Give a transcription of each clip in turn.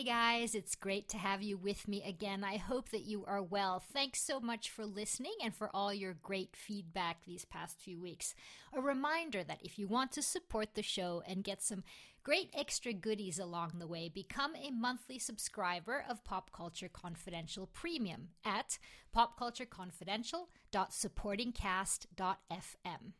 Hey guys, it's great to have you with me again. I hope that you are well. Thanks so much for listening and for all your great feedback these past few weeks. A reminder that if you want to support the show and get some great extra goodies along the way, become a monthly subscriber of Pop Culture Confidential Premium at popcultureconfidential.supportingcast.fm.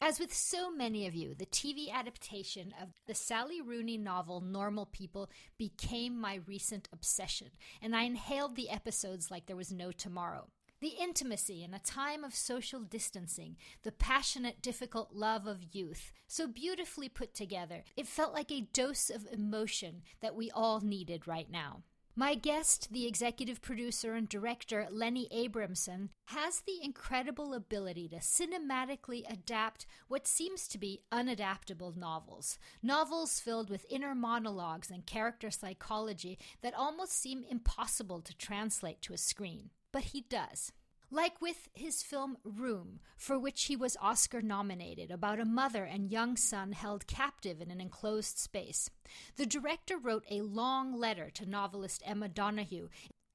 As with so many of you, the TV adaptation of the Sally Rooney novel Normal People became my recent obsession, and I inhaled the episodes like there was no tomorrow. The intimacy in a time of social distancing, the passionate, difficult love of youth, so beautifully put together, it felt like a dose of emotion that we all needed right now. My guest, the executive producer and director Lenny Abrahamson, has the incredible ability to cinematically adapt what seems to be unadaptable novels. Novels filled with inner monologues and character psychology that almost seem impossible to translate to a screen. But he does. Like with his film Room, for which he was Oscar nominated, about a mother and young son held captive in an enclosed space. The director wrote a long letter to novelist Emma Donoghue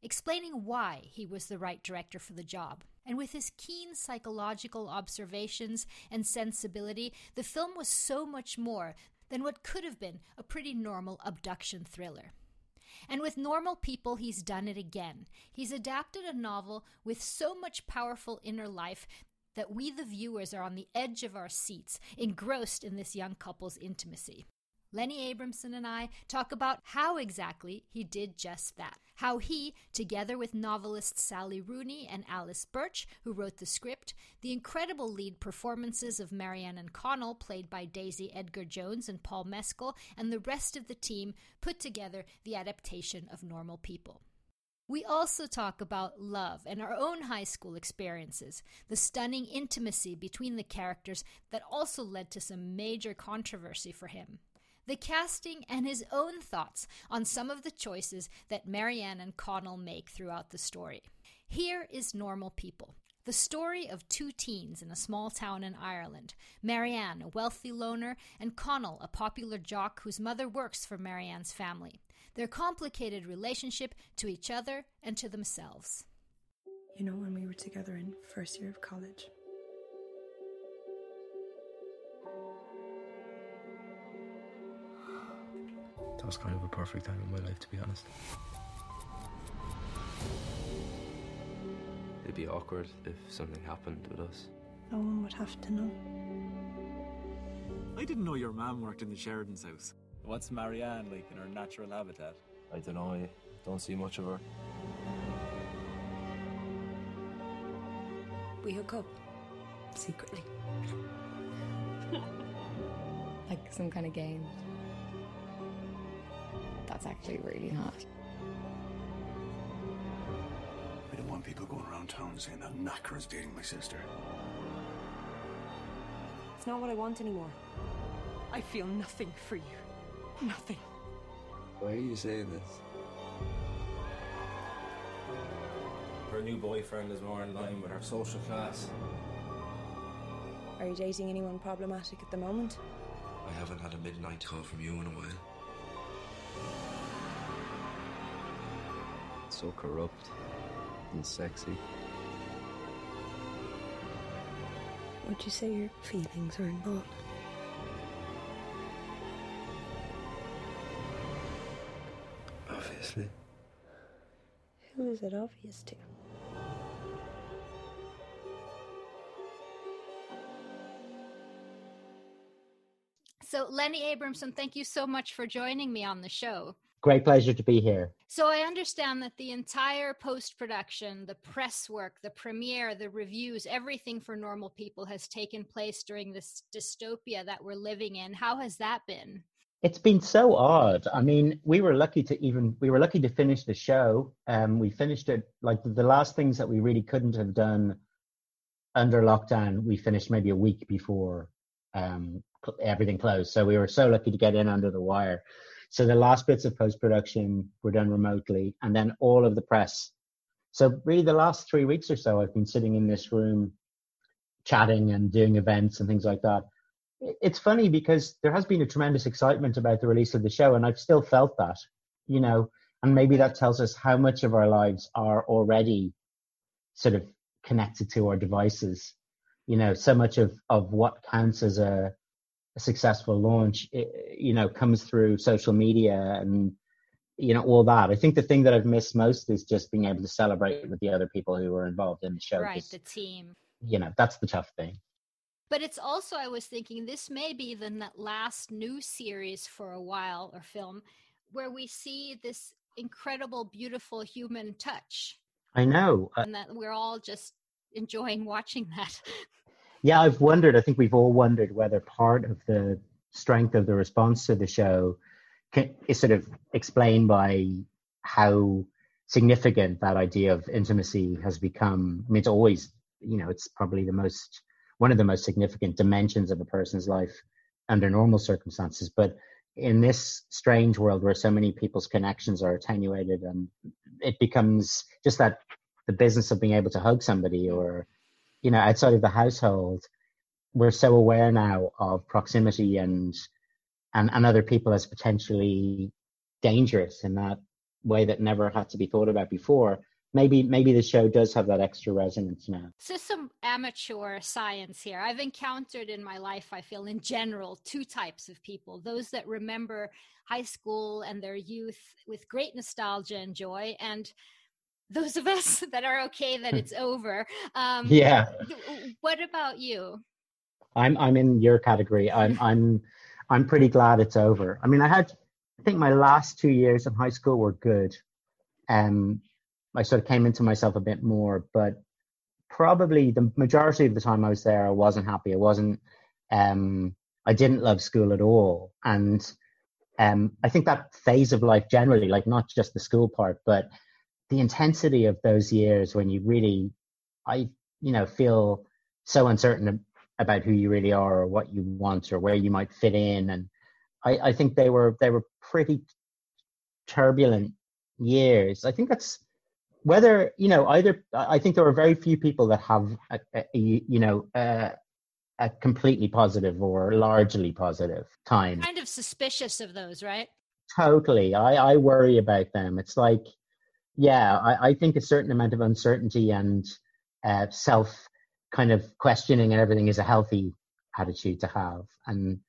explaining why he was the right director for the job. And with his keen psychological observations and sensibility, the film was so much more than what could have been a pretty normal abduction thriller. And with normal people, he's done it again. He's adapted a novel with so much powerful inner life that we, the viewers, are on the edge of our seats, engrossed in this young couple's intimacy. Lenny Abrahamson and I talk about how exactly he did just that. How he, together with novelists Sally Rooney and Alice Birch, who wrote the script, the incredible lead performances of Marianne and Connell, played by Daisy Edgar Jones and Paul Mescal, and the rest of the team, put together the adaptation of Normal People. We also talk about love and our own high school experiences, the stunning intimacy between the characters that also led to some major controversy for him the casting, and his own thoughts on some of the choices that Marianne and Connell make throughout the story. Here is Normal People. The story of two teens in a small town in Ireland Marianne, a wealthy loner, and Connell, a popular jock whose mother works for Marianne's family. Their complicated relationship to each other and to themselves. You know, when we were together in first year of college, was kind of a perfect time in my life, to be honest. It'd be awkward if something happened with us. no one would have to know. I didn't know your mom worked in the Sheridan's house. What's Marianne like in her natural habitat? I don't know, I don't see much of her. We hook up secretly. like some kind of game. That's actually really hot. I don't want people going around town saying that knacker is dating my sister. It's not what I want anymore. I feel nothing for you. Nothing. Why are you saying this? Her new boyfriend is more in line with her social class. Are you dating anyone problematic at the moment? I haven't had a midnight call from you in a while. So corrupt and sexy. Would you say your feelings are involved? Obviously. Who is it obvious to? So, Lenny Abrahamson, thank you so much for joining me on the show. Great pleasure to be here. So, I understand that the entire post production, the press work, the premiere, the reviews, everything for normal people has taken place during this dystopia that we're living in. How has that been? It's been so odd. I mean, we were lucky to even we were lucky to finish the show. Um, we finished it like the last things that we really couldn't have done under lockdown. We finished maybe a week before um, everything closed. So we were so lucky to get in under the wire. So the last bits of post production were done remotely, and then all of the press. So really, the last three weeks or so, I've been sitting in this room, chatting and doing events and things like that. It's funny because there has been a tremendous excitement about the release of the show, and I've still felt that, you know, and maybe that tells us how much of our lives are already sort of connected to our devices. You know, so much of of what counts as a a successful launch, you know, comes through social media and you know all that. I think the thing that I've missed most is just being able to celebrate with the other people who were involved in the show. Right, the team. You know, that's the tough thing. But it's also, I was thinking, this may be the last new series for a while or film where we see this incredible, beautiful human touch. I know. Uh, and that we're all just enjoying watching that. Yeah, I've wondered. I think we've all wondered whether part of the strength of the response to the show can, is sort of explained by how significant that idea of intimacy has become. I mean, it's always, you know, it's probably the most one of the most significant dimensions of a person's life under normal circumstances. But in this strange world where so many people's connections are attenuated and it becomes just that the business of being able to hug somebody or you know outside of the household we're so aware now of proximity and and, and other people as potentially dangerous in that way that never had to be thought about before maybe maybe the show does have that extra resonance now. So some amateur science here. I've encountered in my life, I feel in general, two types of people: those that remember high school and their youth with great nostalgia and joy, and those of us that are okay that it's over. Um, yeah. What about you? I'm I'm in your category. I'm I'm I'm pretty glad it's over. I mean, I had I think my last two years in high school were good. Um, I sort of came into myself a bit more, but probably the majority of the time I was there, I wasn't happy. I wasn't, um, I didn't love school at all. And um, I think that phase of life generally, like not just the school part, but the intensity of those years when you really, I, you know, feel so uncertain about who you really are or what you want or where you might fit in. And I, I think they were, they were pretty turbulent years. I think that's, whether you know either i think there are very few people that have a, a, you know a, a completely positive or largely positive time kind of suspicious of those right totally i i worry about them it's like yeah i, I think a certain amount of uncertainty and uh, self kind of questioning and everything is a healthy attitude to have and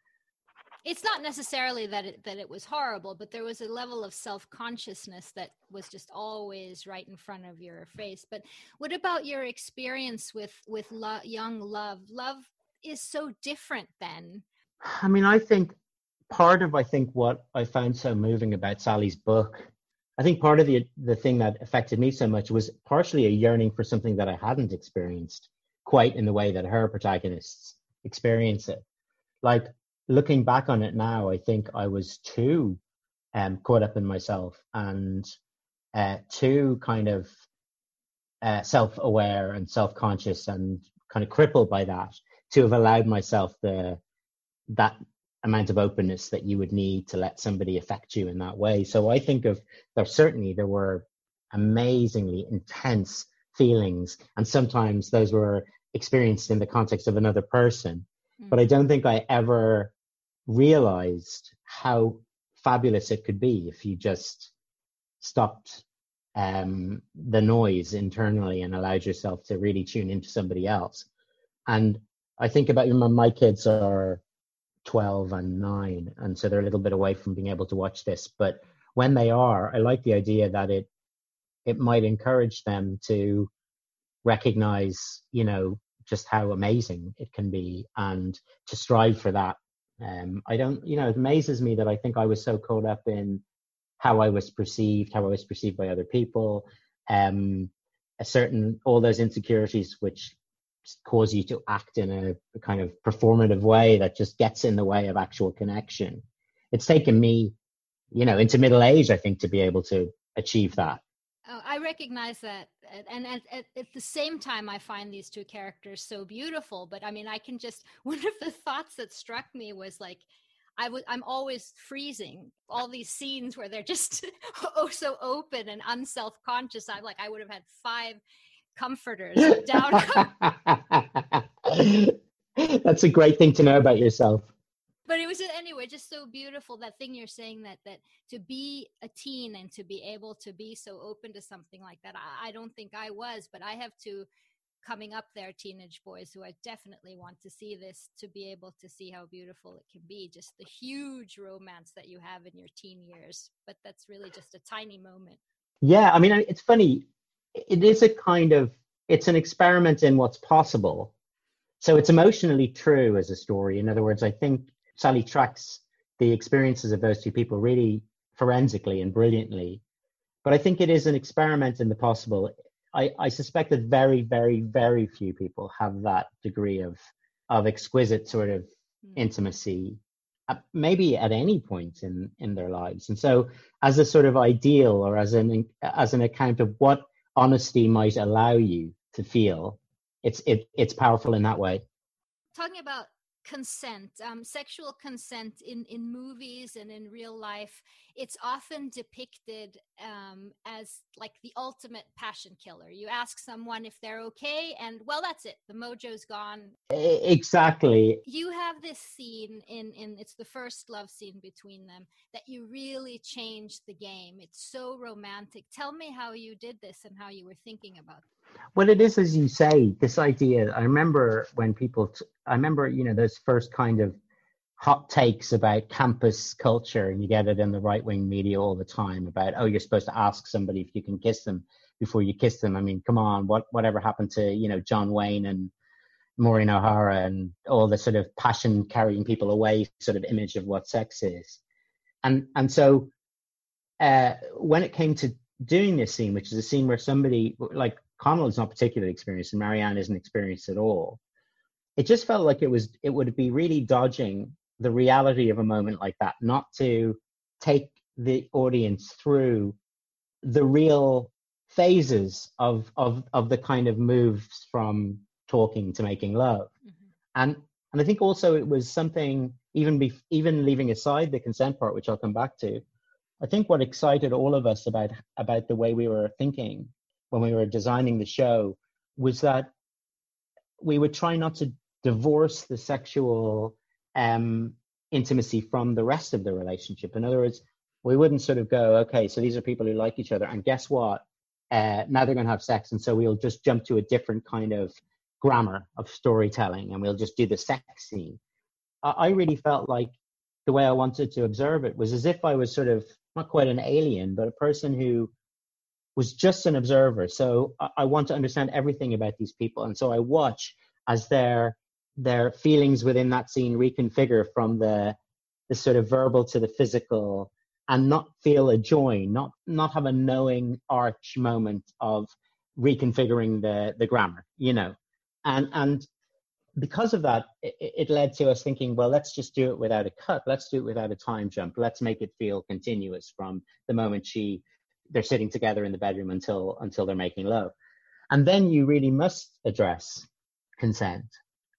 it's not necessarily that it, that it was horrible, but there was a level of self consciousness that was just always right in front of your face. But what about your experience with with lo- young love? Love is so different then. I mean, I think part of I think what I found so moving about Sally's book, I think part of the the thing that affected me so much was partially a yearning for something that I hadn't experienced quite in the way that her protagonists experience it. Like looking back on it now, I think I was too um, caught up in myself and uh, too kind of uh, self-aware and self-conscious and kind of crippled by that to have allowed myself the that amount of openness that you would need to let somebody affect you in that way. So I think of there certainly there were amazingly intense feelings, and sometimes those were experienced in the context of another person. Mm. But I don't think I ever realized how fabulous it could be if you just stopped um, the noise internally and allowed yourself to really tune into somebody else. And I think about you, my kids are 12 and 9, and so they're a little bit away from being able to watch this. But when they are, I like the idea that it it might encourage them to recognize, you know, just how amazing it can be and to strive for that. Um, I don't, you know, it amazes me that I think I was so caught up in how I was perceived, how I was perceived by other people, um, a certain all those insecurities which cause you to act in a, kind of performative way that just gets in the way of actual connection. It's taken me, you know, into middle age, I think, to be able to achieve that. Oh, I recognize that, and at, at, at, the same time, I find these two characters so beautiful. But I mean, I can just one of the thoughts that struck me was like, I would I'm always freezing. All these scenes where they're just oh so open and unself conscious. I'm like I would have had five comforters down. That's a great thing to know about yourself. But it was anyway just so beautiful that thing you're saying that that to be a teen and to be able to be so open to something like that. I, I don't think I was, but I have to coming up there teenage boys who I definitely want to see this to be able to see how beautiful it can be just the huge romance that you have in your teen years but that's really just a tiny moment yeah i mean it's funny it is a kind of it's an experiment in what's possible so it's emotionally true as a story in other words i think sally tracks the experiences of those two people really forensically and brilliantly but i think it is an experiment in the possible I, I suspect that very, very, very few people have that degree of of exquisite sort of mm. intimacy, uh, maybe at any point in in their lives. And so, as a sort of ideal or as an as an account of what honesty might allow you to feel, it's it it's powerful in that way. Talking about consent um, sexual consent in in movies and in real life it's often depicted um, as like the ultimate passion killer. You ask someone if they're okay and well that's it. The mojo's gone. Exactly. You have this scene in in it's the first love scene between them that you really changed the game. It's so romantic. Tell me how you did this and how you were thinking about it well, it is as you say. This idea. I remember when people. T- I remember you know those first kind of hot takes about campus culture, and you get it in the right wing media all the time about oh you're supposed to ask somebody if you can kiss them before you kiss them. I mean, come on, what whatever happened to you know John Wayne and Maureen O'Hara and all the sort of passion carrying people away sort of image of what sex is, and and so uh, when it came to doing this scene, which is a scene where somebody like Connell is not particularly experienced and Marianne isn't experienced at all. It just felt like it was it would be really dodging the reality of a moment like that, not to take the audience through the real phases of of of the kind of moves from talking to making love. Mm-hmm. And and I think also it was something even be, even leaving aside the consent part, which I'll come back to. I think what excited all of us about about the way we were thinking when we were designing the show was that we would try not to divorce the sexual um, intimacy from the rest of the relationship. In other words, we wouldn't sort of go, okay, so these are people who like each other, and guess what? Uh, now they're going to have sex, and so we'll just jump to a different kind of grammar of storytelling, and we'll just do the sex scene. I, I really felt like the way I wanted to observe it was as if I was sort of not quite an alien, but a person who was just an observer. So I, I want to understand everything about these people. And so I watch as their their feelings within that scene reconfigure from the the sort of verbal to the physical and not feel a joy, not not have a knowing arch moment of reconfiguring the the grammar, you know. And and because of that, it, it, led to us thinking, well, let's just do it without a cut. Let's do it without a time jump. Let's make it feel continuous from the moment she they're sitting together in the bedroom until until they're making love. And then you really must address consent.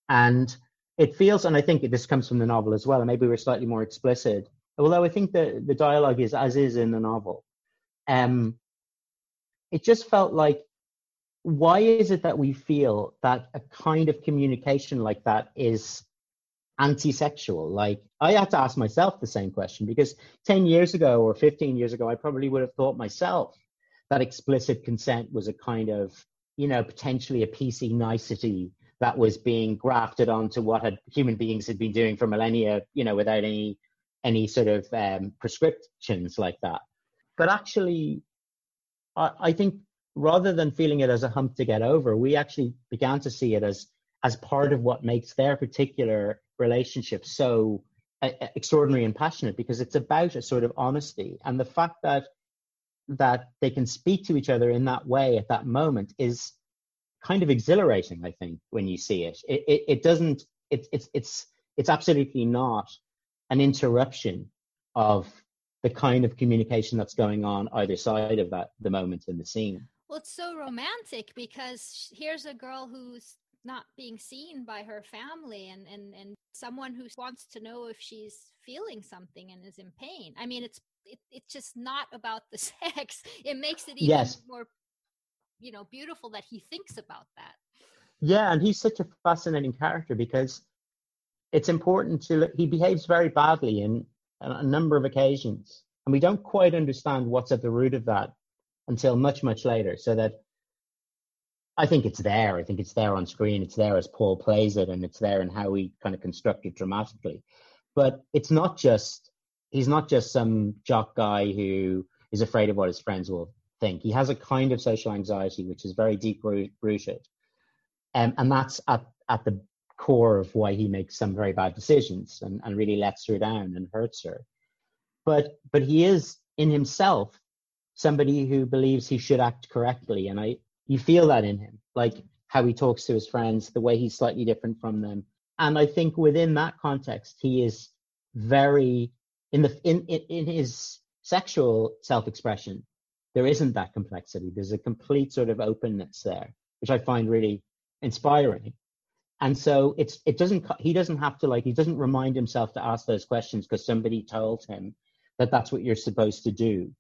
And it feels and i think this comes from the novel as well and maybe we're slightly more explicit although i think the the dialogue is as is in the novel. Um it just felt like why is it that we feel that a kind of communication like that is anti-sexual. Like i had to ask myself the same question because 10 years ago or 15 years ago i probably would have thought myself that explicit consent was a kind of you know potentially a pc nicety that was being grafted onto what had human beings had been doing for millennia you know without any any sort of um, prescriptions like that. But actually I, I think rather than feeling it as a hump to get over we actually began to see it as as part of what makes their particular relationship so uh, extraordinary and passionate because it's about a sort of honesty. And the fact that that they can speak to each other in that way at that moment is kind of exhilarating i think when you see it. It, it, it doesn't it, it's it's it's absolutely not an interruption of the kind of communication that's going on either side of that the moment in the scene. Well it's so romantic because here's a girl who's not being seen by her family and and and someone who wants to know if she's feeling something and is in pain. I mean, it's it, it's just not about the sex. It makes it even Yes. more, you know, beautiful that he thinks about that. Yeah, and he's such a fascinating character because it's important to look, he behaves very badly in a number of occasions, and we don't quite understand what's at the root of that until much much later. So that I think it's there. I think it's there on screen. It's there as Paul plays it, and it's there in how he kind of construct it dramatically. But it's not just he's not just some jock guy who is afraid of what his friends will think. He has a kind of social anxiety which is very deep rooted, um, and that's at at the core of why he makes some very bad decisions and, and really lets her down and hurts her. But but he is in himself somebody who believes he should act correctly, and I you feel that in him, like how he talks to his friends, the way he's slightly different from them, and I think within that context, he is very in the in in, in his sexual self-expression. There isn't that complexity. There's a complete sort of openness there, which I find really inspiring. And so it's it doesn't he doesn't have to like he doesn't remind himself to ask those questions because somebody told him that that's what you're supposed to do.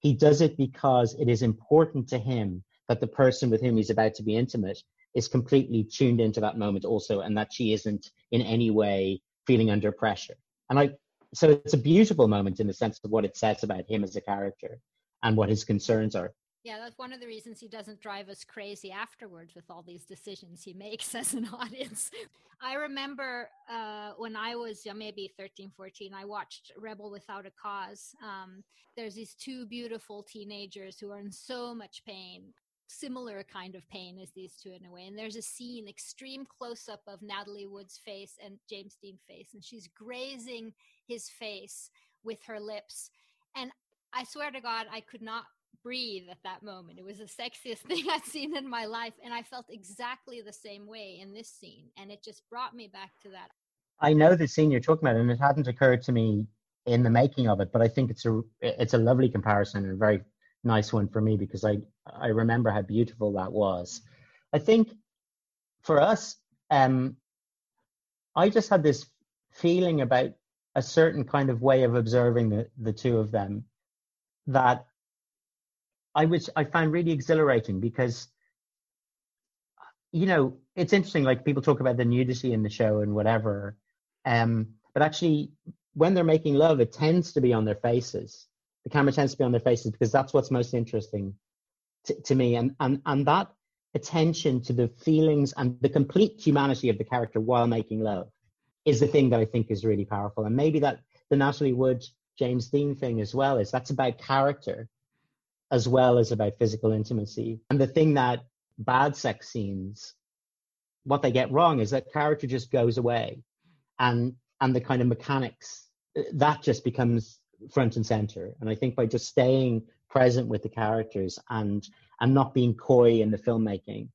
He does it because it is important to him that the person with whom he's about to be intimate is completely tuned into that moment also and that she isn't in any way feeling under pressure. And I so it's a beautiful moment in the sense of what it says about him as a character and what his concerns are. Yeah, that's one of the reasons he doesn't drive us crazy afterwards with all these decisions he makes as an audience. I remember uh, when I was uh, maybe 13, 14, I watched Rebel Without a Cause. Um, there's these two beautiful teenagers who are in so much pain, similar kind of pain as these two in a way. And there's a scene, extreme close up of Natalie Wood's face and James Dean face, and she's grazing his face with her lips. And I swear to God, I could not breathe at that moment. It was the sexiest thing I'd seen in my life. And I felt exactly the same way in this scene. And it just brought me back to that. I know the scene you're talking about, and it hadn't occurred to me in the making of it, but I think it's a it's a lovely comparison and a very nice one for me because I I remember how beautiful that was. I think for us, um, I just had this feeling about a certain kind of way of observing the the two of them that I was I found really exhilarating because you know it's interesting like people talk about the nudity in the show and whatever um but actually when they're making love it tends to be on their faces the camera tends to be on their faces because that's what's most interesting to, to me and and and that attention to the feelings and the complete humanity of the character while making love is the thing that I think is really powerful and maybe that the Natalie Wood James Dean thing as well is that's about character as well as about physical intimacy. And the thing that bad sex scenes, what they get wrong is that character just goes away and and the kind of mechanics that just becomes front and center. And I think by just staying present with the characters and and not being coy in the filmmaking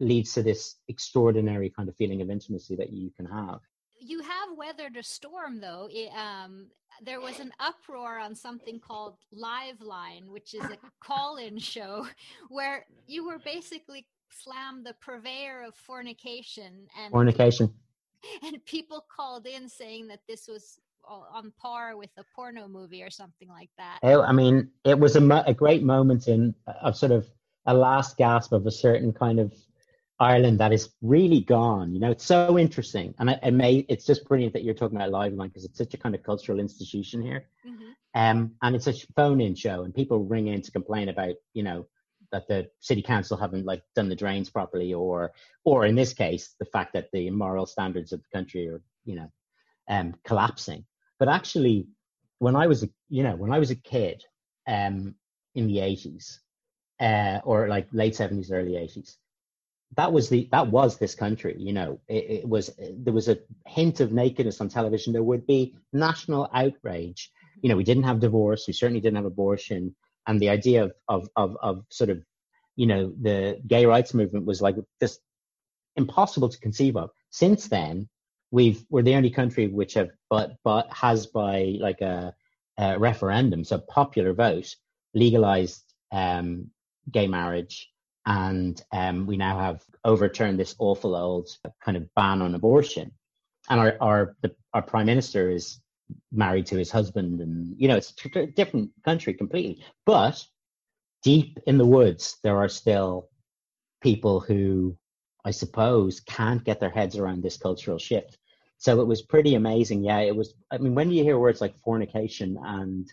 leads to this extraordinary kind of feeling of intimacy that you can have. You have weathered a storm, though. It, um, there was an uproar on something called Liveline, which is a call in show where you were basically slammed the purveyor of fornication and Fornication. and people called in saying that this was on par with a porno movie or something like that. Oh, I mean, it was a, mo- a great moment in a sort of a last gasp of a certain kind of Ireland that is really gone. You know, it's so interesting, and I, it may it's just brilliant that you're talking about Liveline because it's such a kind of cultural institution here. Mhm. Um, and it's a phone-in show, and people ring in to complain about, you know, that the city council haven't like done the drains properly, or, or in this case, the fact that the moral standards of the country are, you know, um, collapsing. But actually, when I was, a, you know, when I was a kid, um, in the eighties, uh, or like late seventies, early eighties, that was the that was this country. You know, it, it was there was a hint of nakedness on television. There would be national outrage you know, we didn't have divorce, we certainly didn't have abortion, and the idea of of of, of sort of, you know, the gay rights movement was like just impossible to conceive of. Since then, we've we're the only country which have but but has by like a, a referendum, so popular vote, legalized um, gay marriage, and um, we now have overturned this awful old kind of ban on abortion. and our our the, our prime minister is married to his husband, and you know it's a different country completely. But deep in the woods, there are still people who, I suppose, can't get their heads around this cultural shift. So it was pretty amazing. Yeah, it was. I mean, when you hear words like fornication and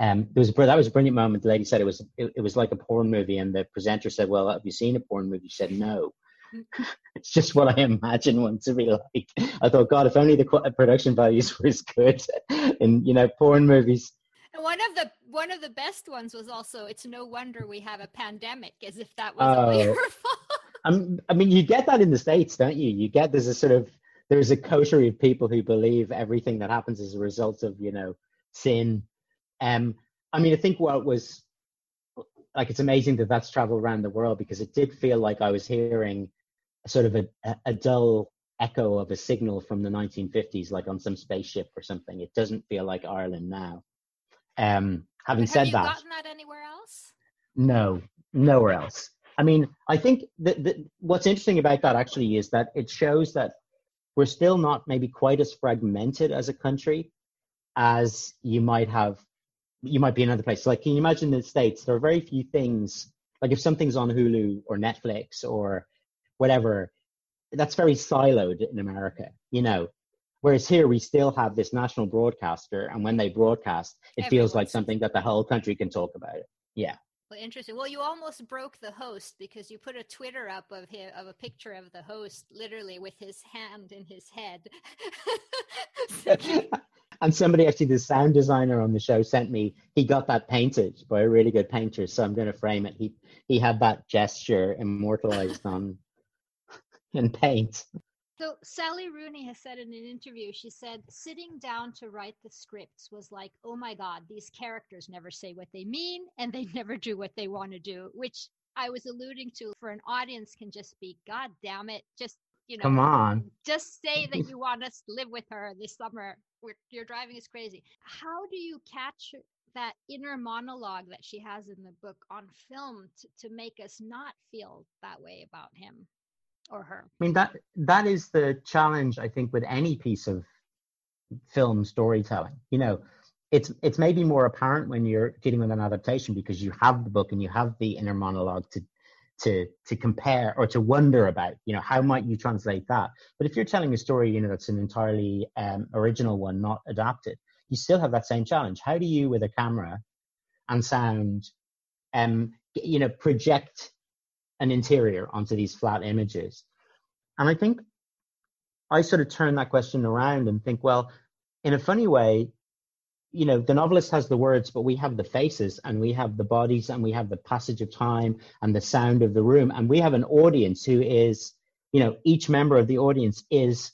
um, there was a, that was a brilliant moment. The lady said it was it, it, was like a porn movie, and the presenter said, "Well, have you seen a porn movie?" She said, "No." it's just what I imagine one to be like. I thought, God, if only the production values were as good in you know porn movies. And one of the one of the best ones was also, "It's no wonder we have a pandemic," as if that was your fault. I'm, I mean, you get that in the states, don't you? You get there's a sort of there's a coterie of people who believe everything that happens is a result of you know sin um, I mean, I think what was like it's amazing that that's traveled around the world because it did feel like I was hearing sort of a, a dull echo of a signal from the 1950s, like on some spaceship or something. It doesn't feel like Ireland now. Um, having said that, gotten that anywhere else? No, nowhere else. I mean, I think that, what's interesting about that actually is that it shows that we're still not maybe quite as fragmented as a country as you might have you might be in another place. Like, can you imagine the States, there are very few things, like if something's on Hulu or Netflix or whatever, that's very siloed in America, you know. Whereas here we still have this national broadcaster, and when they broadcast, it feels like something that the whole country can talk about. Yeah. Well, interesting. Well, you almost broke the host because you put a Twitter up of him, of a picture of the host, literally with his hand in his head. and somebody actually the sound designer on the show sent me he got that painted by a really good painter so i'm going to frame it he he had that gesture immortalized on in paint so sally rooney has said in an interview she said sitting down to write the scripts was like oh my god these characters never say what they mean and they never do what they want to do which i was alluding to for an audience can just be god damn it just you know, come on. Just say that you want us to live with her this summer. We're, you're driving us crazy. How do you catch that inner monologue that she has in the book on film to, to make us not feel that way about him or her? I mean that that is the challenge I think with any piece of film storytelling. You know, it's it's maybe more apparent when you're dealing with an adaptation because you have the book and you have the inner monologue to to to compare or to wonder about you know how might you translate that but if you're telling a story you know that's an entirely um, original one not adapted you still have that same challenge how do you with a camera and sound um you know project an interior onto these flat images. And i think i sort of turn that question around and think well in a funny way you know the novelist has the words but we have the faces and we have the bodies and we have the passage of time and the sound of the room. And we have an audience who is you know each member of the audience is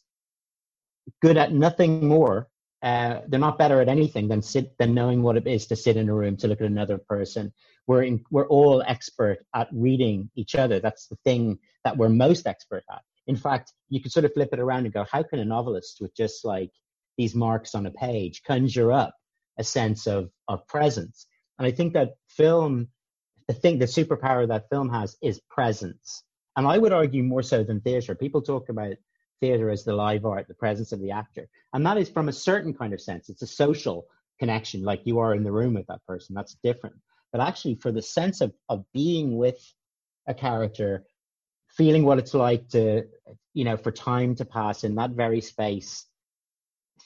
good at nothing more uh, they're not better at anything than sit than knowing what it is to sit in a room to look at another person we're in, we're all expert at reading each other that's the thing that we're most expert at in fact you could sort of flip it around and go how can a novelist with just like these marks on a page conjure up a sense of of presence. And I think that film, the thing, the superpower that film has is presence. And I would argue more so than theater. People talk about theater as the live art, the presence of the actor, and that is from a certain kind of sense. It's a social connection, like you are in the room with that person. That's different. But actually, for the sense of of being with a character, feeling what it's like to, you know, for time to pass in that very space,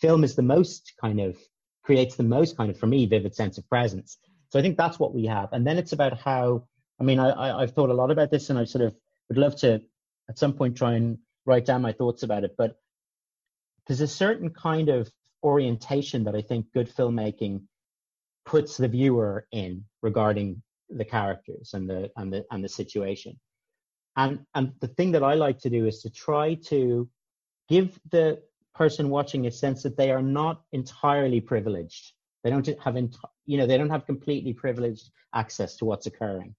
film is the most kind of creates the most kind of, for me, vivid sense of presence. So I think that's what we have. And then it's about how, I mean, I, I, I've thought a lot about this and I sort of would love to at some point try and write down my thoughts about it. But there's a certain kind of orientation that I think good filmmaking puts the viewer in regarding the characters and the and the and the situation. And and the thing that I like to do is to try to give the person watching a sense that they are not entirely privileged. They don't have, ent- you know, they don't have completely privileged access to what's occurring.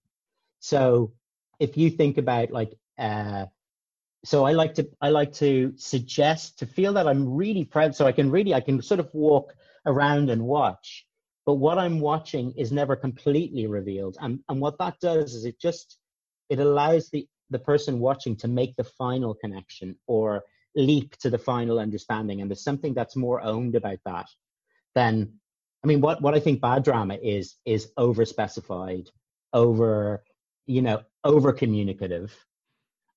So if you think about like, uh, so I like to, I like to suggest to feel that I'm really proud. So I can really, I can sort of walk around and watch, but what I'm watching is never completely revealed. And, and what that does is it just, it allows the, the person watching to make the final connection or leap to the final understanding. And there's something that's more owned about that than, I mean, what, what I think bad drama is, is over specified, over, you know, over communicative.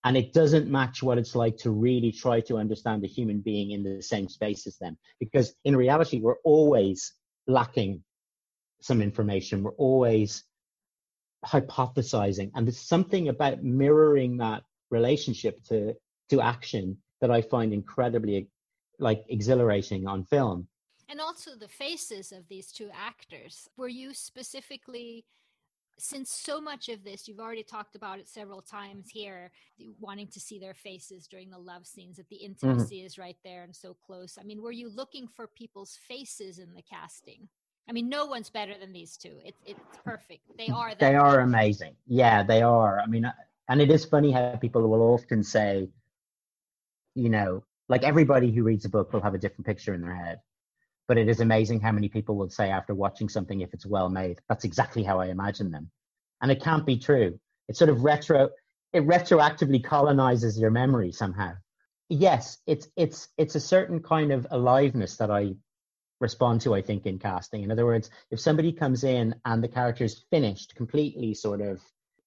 And it doesn't match what it's like to really try to understand a human being in the same space as them. Because in reality, we're always lacking some information. We're always hypothesizing. And there's something about mirroring that relationship to, to action that I find incredibly like exhilarating on film. And also the faces of these two actors. Were you specifically since so much of this you've already talked about it several times here wanting to see their faces during the love scenes that the mm-hmm. intimacy mm-hmm. is right there and so close i mean were you looking for people's faces in the casting i mean no one's better than these two it, it's perfect they are they are amazing yeah they are i mean uh, and it is funny how people will often say you know, like everybody who reads a book will have a different picture in their head. But it is amazing how many people will say after watching something, if it's well made, that's exactly how I imagine them. And it can't be true. It sort of retro, it retroactively colonizes your memory somehow. Yes, it's it's it's a certain kind of aliveness that I respond to, I think, in casting. In other words, if somebody comes in and the character is finished, completely sort of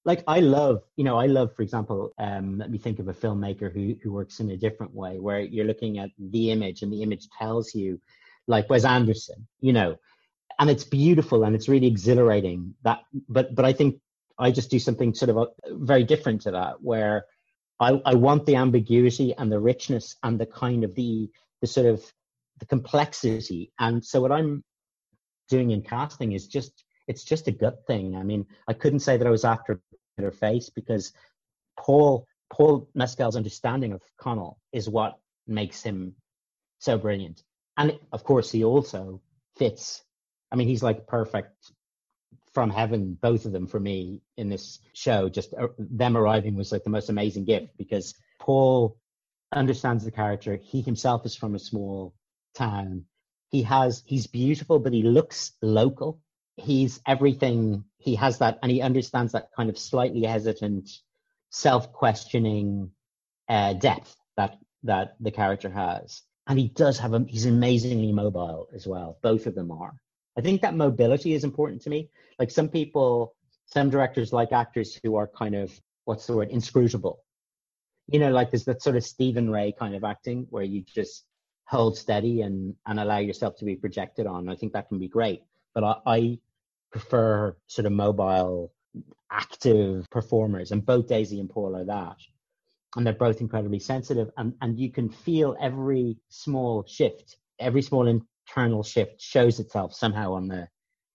like I love, you know, I love, for example, um, let me think of a filmmaker who who works in a different way, where you're looking at the image and the image tells you, like Wes Anderson, you know, and it's beautiful and it's really exhilarating. That, but but I think I just do something sort of a, uh, very different to that, where I I want the ambiguity and the richness and the kind of the the sort of the complexity, and so what I'm doing in casting is just it's just a gut thing. I mean, I couldn't say that I was after her face because Paul Paul Mescal's understanding of Connell is what makes him so brilliant. And of course, he also fits. I mean, he's like perfect from heaven, both of them for me in this show. Just uh, them arriving was like the most amazing gift because Paul understands the character. He himself is from a small town. He has, he's beautiful, but he looks local he's everything he has that and he understands that kind of slightly hesitant self-questioning uh, depth that that the character has and he does have a he's amazingly mobile as well. Both of them are. I think that mobility is important to me. Like some people some directors like actors who are kind of what's the word inscrutable. You know like there's that sort of stephen Rea kind of acting where you just hold steady and and allow yourself to be projected on. I think that can be great. But I, I prefer sort of mobile, active performers, and both Daisy and Paul are that. And they're both incredibly sensitive, and, and you can feel every small shift, every small internal shift shows itself somehow on the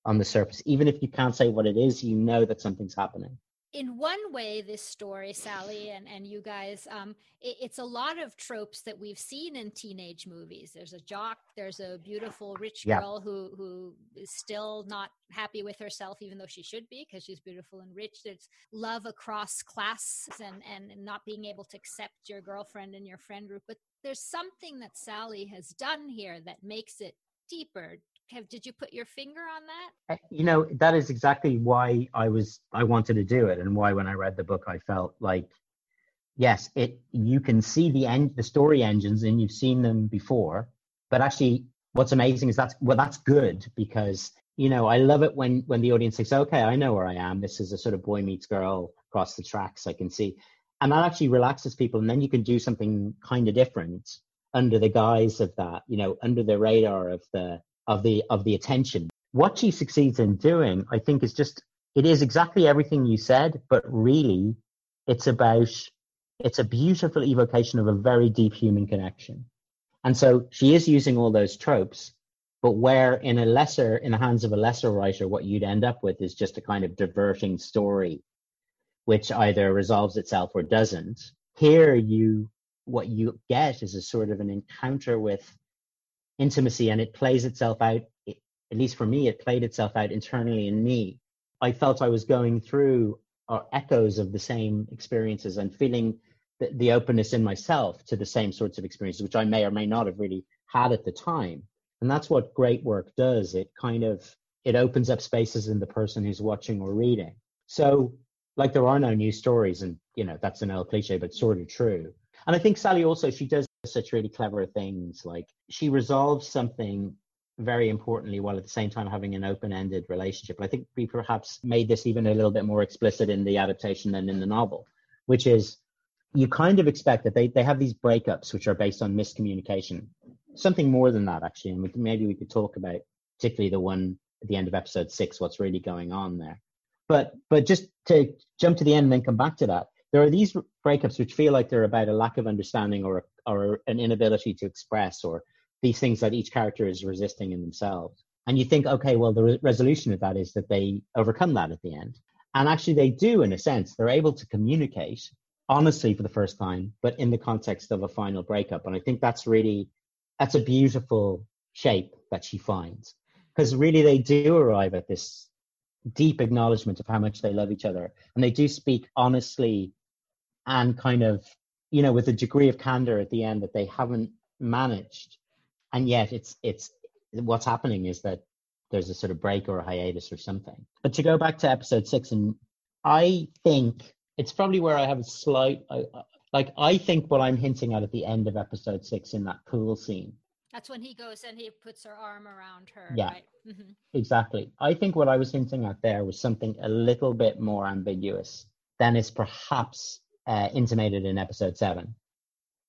on the surface. Even if you can't say what it is, you know that something's happening in one way, this story, Sally, and, and you guys, um, it, it's a lot of tropes that we've seen in teenage movies. There's a jock, there's a beautiful rich girl yeah. who who is still not happy with herself, even though she should be because she's beautiful and rich. There's love across class and, and not being able to accept your girlfriend and your friend group. But there's something that Sally has done here that makes it deeper, have did you put your finger on that? Uh, you know that is exactly why i was i wanted to do it and why when i read the book i felt like yes it you can see the end the story engines and you've seen them before but actually what's amazing is that's well that's good because you know i love it when when the audience says okay i know where i am. This is a sort of boy meets girl across the tracks. I can see. And that actually relaxes people and then you can do something kind of different under the guise of that you know under the radar of the of the of the attention. What she succeeds in doing, I think, is just it is exactly everything you said, but really, it's about it's a beautiful evocation of a very deep human connection. And so she is using all those tropes, but where in a lesser in the hands of a lesser writer, what you'd end up with is just a kind of diverting story, which either resolves itself or doesn't. Here you what you get is a sort of an encounter with intimacy and it plays itself out at least for me it played itself out internally in me. I felt i was going through uh, echoes of the same experiences and feeling the, the openness in myself to the same sorts of experiences which i may or may not have really had at the time. And that's what great work does. It kind of it opens up spaces in the person who's watching or reading. So like there are no new stories and you know that's an old cliche but sort of true. And i think sally also she does such really clever things. Like she resolves something very importantly while at the same time having an open-ended relationship. I think we perhaps made this even a little bit more explicit in the adaptation than in the novel, which is you kind of expect that they, they have these breakups which are based on miscommunication. Something more than that actually, and we can, maybe we could talk about particularly the one at the end of episode six, what's really going on there. But but just to jump to the end and then come back to that, there are these breakups which feel like they're about a lack of understanding or or an inability to express or these things that each character is resisting in themselves. And you think, okay, well, the re- resolution of that is that they overcome that at the end. And actually, they do in a sense. They're able to communicate honestly for the first time, but in the context of a final breakup. And I think that's really that's a beautiful shape that she finds because really they do arrive at this deep acknowledgement of how much they love each other, and they do speak honestly and kind of you know with a degree of candor at the end that they haven't managed and yet it's it's what's happening is that there's a sort of break or a hiatus or something. But to go back to episode six, and I think it's probably where I have a slight, like I think what I'm hinting at at the end of episode six in that pool scene. That's when he goes and he puts her arm around her. Yeah, right? mm-hmm. exactly. I think what I was hinting at there was something a little bit more ambiguous than is perhaps uh, intimated in episode seven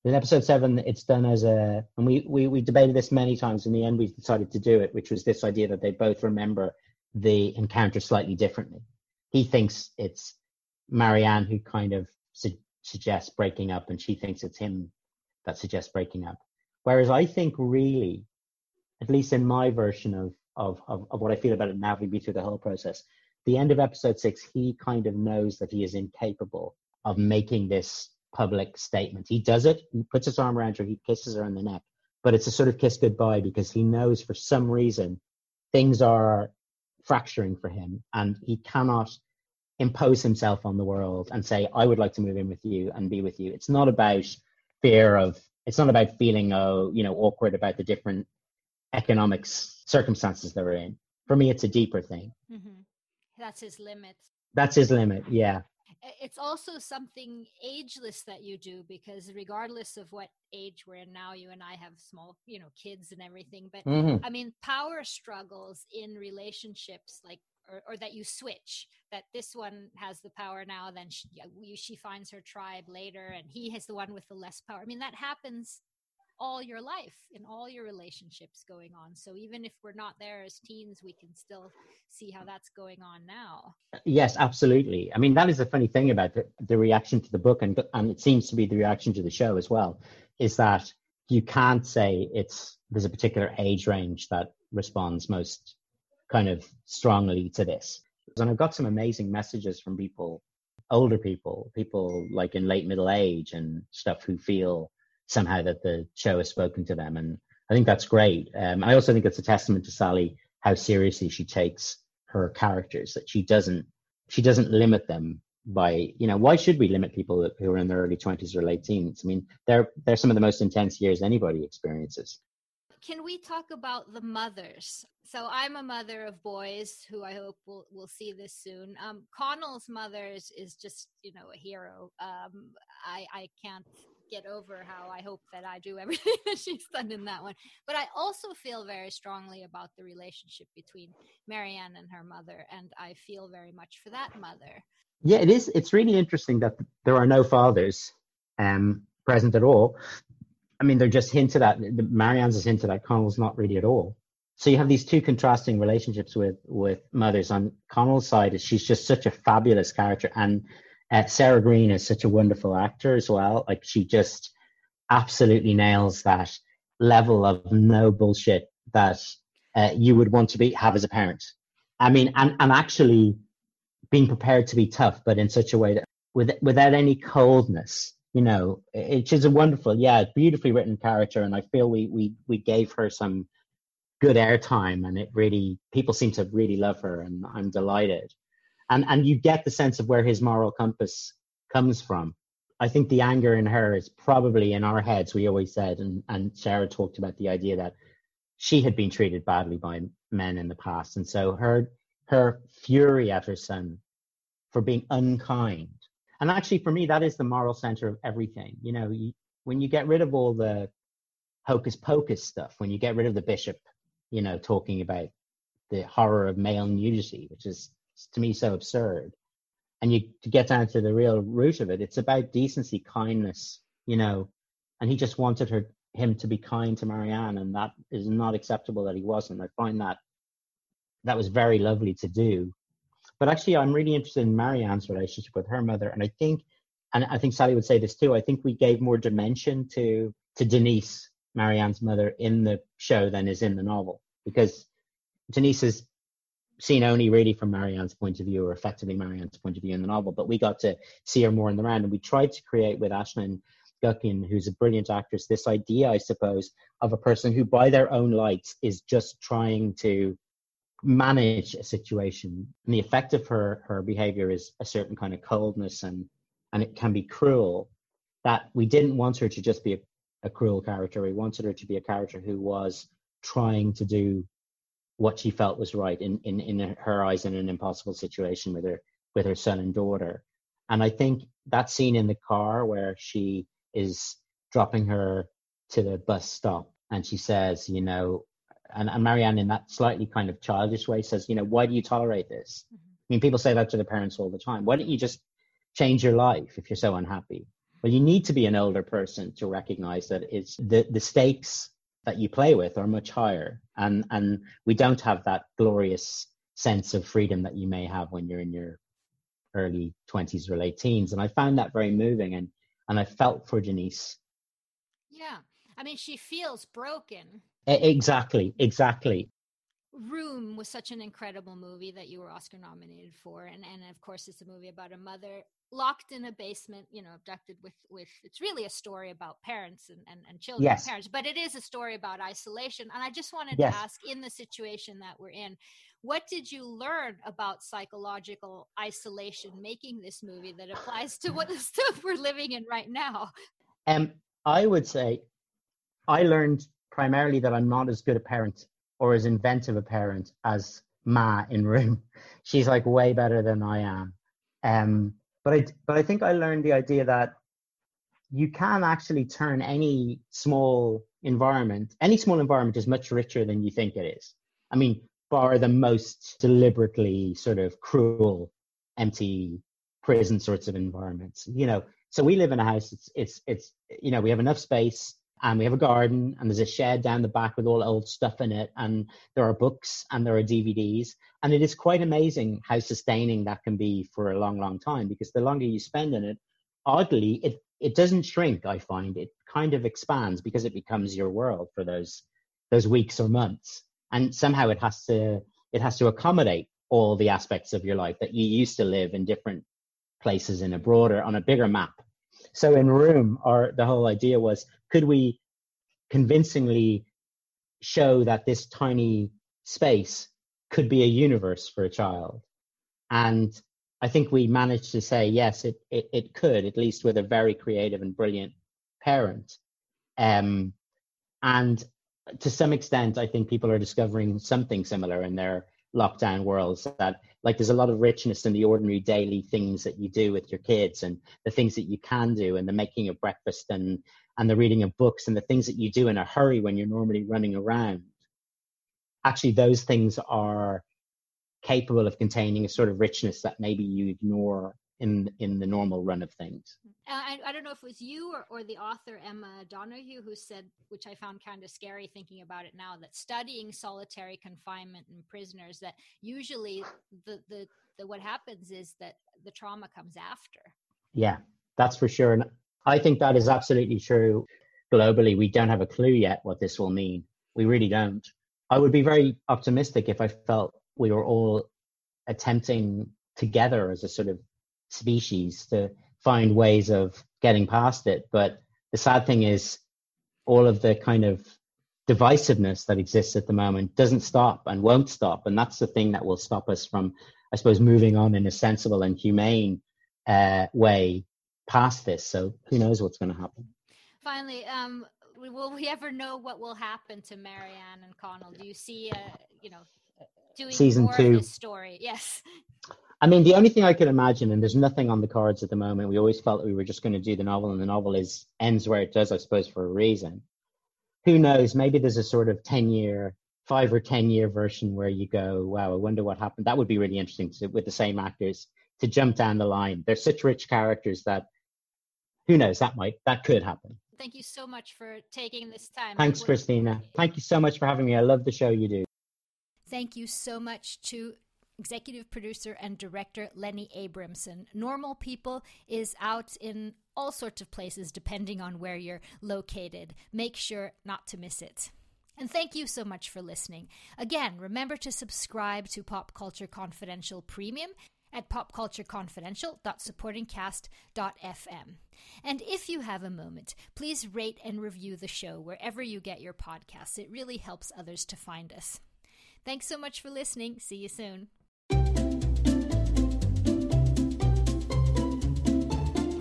in episode seven, it's done as a, and we, we, we debated this many times. In the end, we decided to do it, which was this idea that they both remember the encounter slightly differently. He thinks it's Marianne who kind of su- suggests breaking up, and she thinks it's him that suggests breaking up. Whereas I think really, at least in my version of, of, of, of what I feel about it now, we through the whole process, the end of episode six, he kind of knows that he is incapable of making this public statement. He does it, he puts his arm around her, he kisses her on the neck, but it's a sort of kiss goodbye because he knows for some reason things are fracturing for him and he cannot impose himself on the world and say, I would like to move in with you and be with you. It's not about fear of, it's not about feeling, oh, you know, awkward about the different economic circumstances that we're in. For me, it's a deeper thing. Mm-hmm. That's his limit. That's his limit, yeah it's also something ageless that you do because regardless of what age we're in now you and i have small you know kids and everything but mm-hmm. i mean power struggles in relationships like or, or, that you switch that this one has the power now then she, she finds her tribe later and he has the one with the less power i mean that happens all your life in all your relationships going on. So even if we're not there as teens, we can still see how that's going on now. Yes, absolutely. I mean, that is the funny thing about the, the reaction to the book, and and it seems to be the reaction to the show as well, is that you can't say it's there's a particular age range that responds most kind of strongly to this. And I've got some amazing messages from people, older people, people like in late middle age and stuff who feel somehow that the show has spoken to them. And I think that's great. Um, I also think it's a testament to Sally how seriously she takes her characters, that she doesn't she doesn't limit them by you know why should we limit people who are in their early 20s or late teens i mean they're they're some of the most intense years anybody experiences can we talk about the mothers so i'm a mother of boys who i hope will will see this soon um connell's mothers is just you know a hero um i i can't get over how I hope that I do everything that she's done in that one. But I also feel very strongly about the relationship between Marianne and her mother, and I feel very much for that mother. Yeah, it is. It's really interesting that there are no fathers um, present at all. I mean, they're just hinted at. Marianne's is hinted at. Connell's not really at all. So you have these two contrasting relationships with with mothers. On Connell's side, is she's just such a fabulous character, and uh, Sarah Greene is such a wonderful actor as well. Like she just absolutely nails that level of no bullshit that uh, you would want to be have as a parent. I mean, and and actually being prepared to be tough, but in such a way that with, without any coldness. You know, it, she's a wonderful, yeah, beautifully written character, and I feel we we we gave her some good airtime, and it really people seem to really love her, and I'm delighted and and you get the sense of where his moral compass comes from. I think the anger in her is probably in our heads. We always said, and and Sarah talked about the idea that she had been treated badly by men in the past, and so her her fury at her son for being unkind. And actually, for me, that is the moral center of everything. You know, when you get rid of all the hocus pocus stuff, when you get rid of the bishop, you know, talking about the horror of male nudity, which is to me so absurd, and you to get down to the real root of it, it's about decency, kindness, you know, and he just wanted her him to be kind to Marianne, and that is not acceptable that he wasn't. I find that that was very lovely to do. But actually, I'm really interested in Marianne's relationship with her mother, and I think, and I think Sally would say this too. I think we gave more dimension to to Denise, Marianne's mother, in the show than is in the novel, because Denise is seen only really from Marianne's point of view, or effectively Marianne's point of view in the novel. But we got to see her more in the round, and we tried to create with Aislín McGuckin, who's a brilliant actress, this idea, I suppose, of a person who, by their own lights, is just trying to manage a situation. And the effect of her her behavior is a certain kind of coldness and and it can be cruel. That we didn't want her to just be a, a cruel character. We wanted her to be a character who was trying to do what she felt was right in, in, in her eyes in an impossible situation with her with her son and daughter. And I think that scene in the car where she is dropping her to the bus stop and she says, you know, and, and Marianne in that slightly kind of childish way says, you know, why do you tolerate this? Mm-hmm. I mean, people say that to their parents all the time. Why don't you just change your life if you're so unhappy? Well, you need to be an older person to recognize that it's the, the stakes that you play with are much higher. And, and we don't have that glorious sense of freedom that you may have when you're in your early 20s or late teens. And I found that very moving. And and I felt for Denise. Yeah. I mean, she feels broken. Exactly, exactly. Room was such an incredible movie that you were Oscar nominated for, and and of course it's a movie about a mother locked in a basement, you know, abducted with with. It's really a story about parents and and, and children, yes. and parents, but it is a story about isolation. And I just wanted yes. to ask, in the situation that we're in, what did you learn about psychological isolation making this movie that applies to what the stuff we're living in right now? Um, I would say I learned primarily that I'm not as good a parent or as inventive a parent as Ma in Room. She's like way better than I am. Um, but I but I think I learned the idea that you can actually turn any small environment, any small environment is much richer than you think it is. I mean, bar the most deliberately sort of cruel, empty prison sorts of environments. You know, so we live in a house. It's it's it's you know we have enough space and we have a garden and there's a shed down the back with all old stuff in it and there are books and there are DVDs and it is quite amazing how sustaining that can be for a long long time because the longer you spend in it oddly it it doesn't shrink i find. It kind of expands because it becomes your world for those those weeks or months. And somehow it has to it has to accommodate all the aspects of your life that you used to live in different places in a broader on a bigger map so in room our the whole idea was could we convincingly show that this tiny space could be a universe for a child? And i think we managed to say yes it it, it could at least with a very creative and brilliant parent. Um, and to some extent, I think people are discovering something similar in their lockdown worlds that like there's a lot of richness in the ordinary daily things that you do with your kids and the things that you can do and the making of breakfast and and the reading of books and the things that you do in a hurry when you're normally running around. Actually those things are capable of containing a sort of richness that maybe you ignore in in the normal run of things. Mm-hmm. I, I don't know if it was you or, or the author Emma Donoghue who said, which I found kind of scary thinking about it now, that studying solitary confinement in prisoners, that usually the, the, the what happens is that the trauma comes after. Yeah, that's for sure. And I think that is absolutely true. Globally, we don't have a clue yet what this will mean. We really don't. I would be very optimistic if I felt we were all attempting together as a sort of species to find ways of getting past it. But the sad thing is, all of the kind of divisiveness that exists at the moment doesn't stop and won't stop. And that's the thing that will stop us from, I suppose, moving on in a sensible and humane uh, way past this. So who knows what's going to happen? Finally, um, will we ever know what will happen to Marianne and Connell? Do you see, a, you know, doing season more two of this story? Yes. I mean, the only thing I could imagine, and there's nothing on the cards at the moment. We always felt that we were just going to do the novel, and the novel is ends where it does, I suppose, for a reason. Who knows? Maybe there's a sort of ten year, five or ten year version where you go, "Wow, I wonder what happened." That would be really interesting to, with the same actors to jump down the line. They're such rich characters that who knows? That might that could happen. Thank you so much for taking this time. Thanks, Christina. Thank you so much for having me. I love the show you do. Thank you so much to executive producer and director Lenny Abrahamson. Normal People is out in all sorts of places depending on where you're located. Make sure not to miss it. And thank you so much for listening. Again, remember to subscribe to Pop Culture Confidential Premium at popcultureconfidential.supportingcast.fm. And if you have a moment, please rate and review the show wherever you get your podcasts. It really helps others to find us. Thanks so much for listening. See you soon.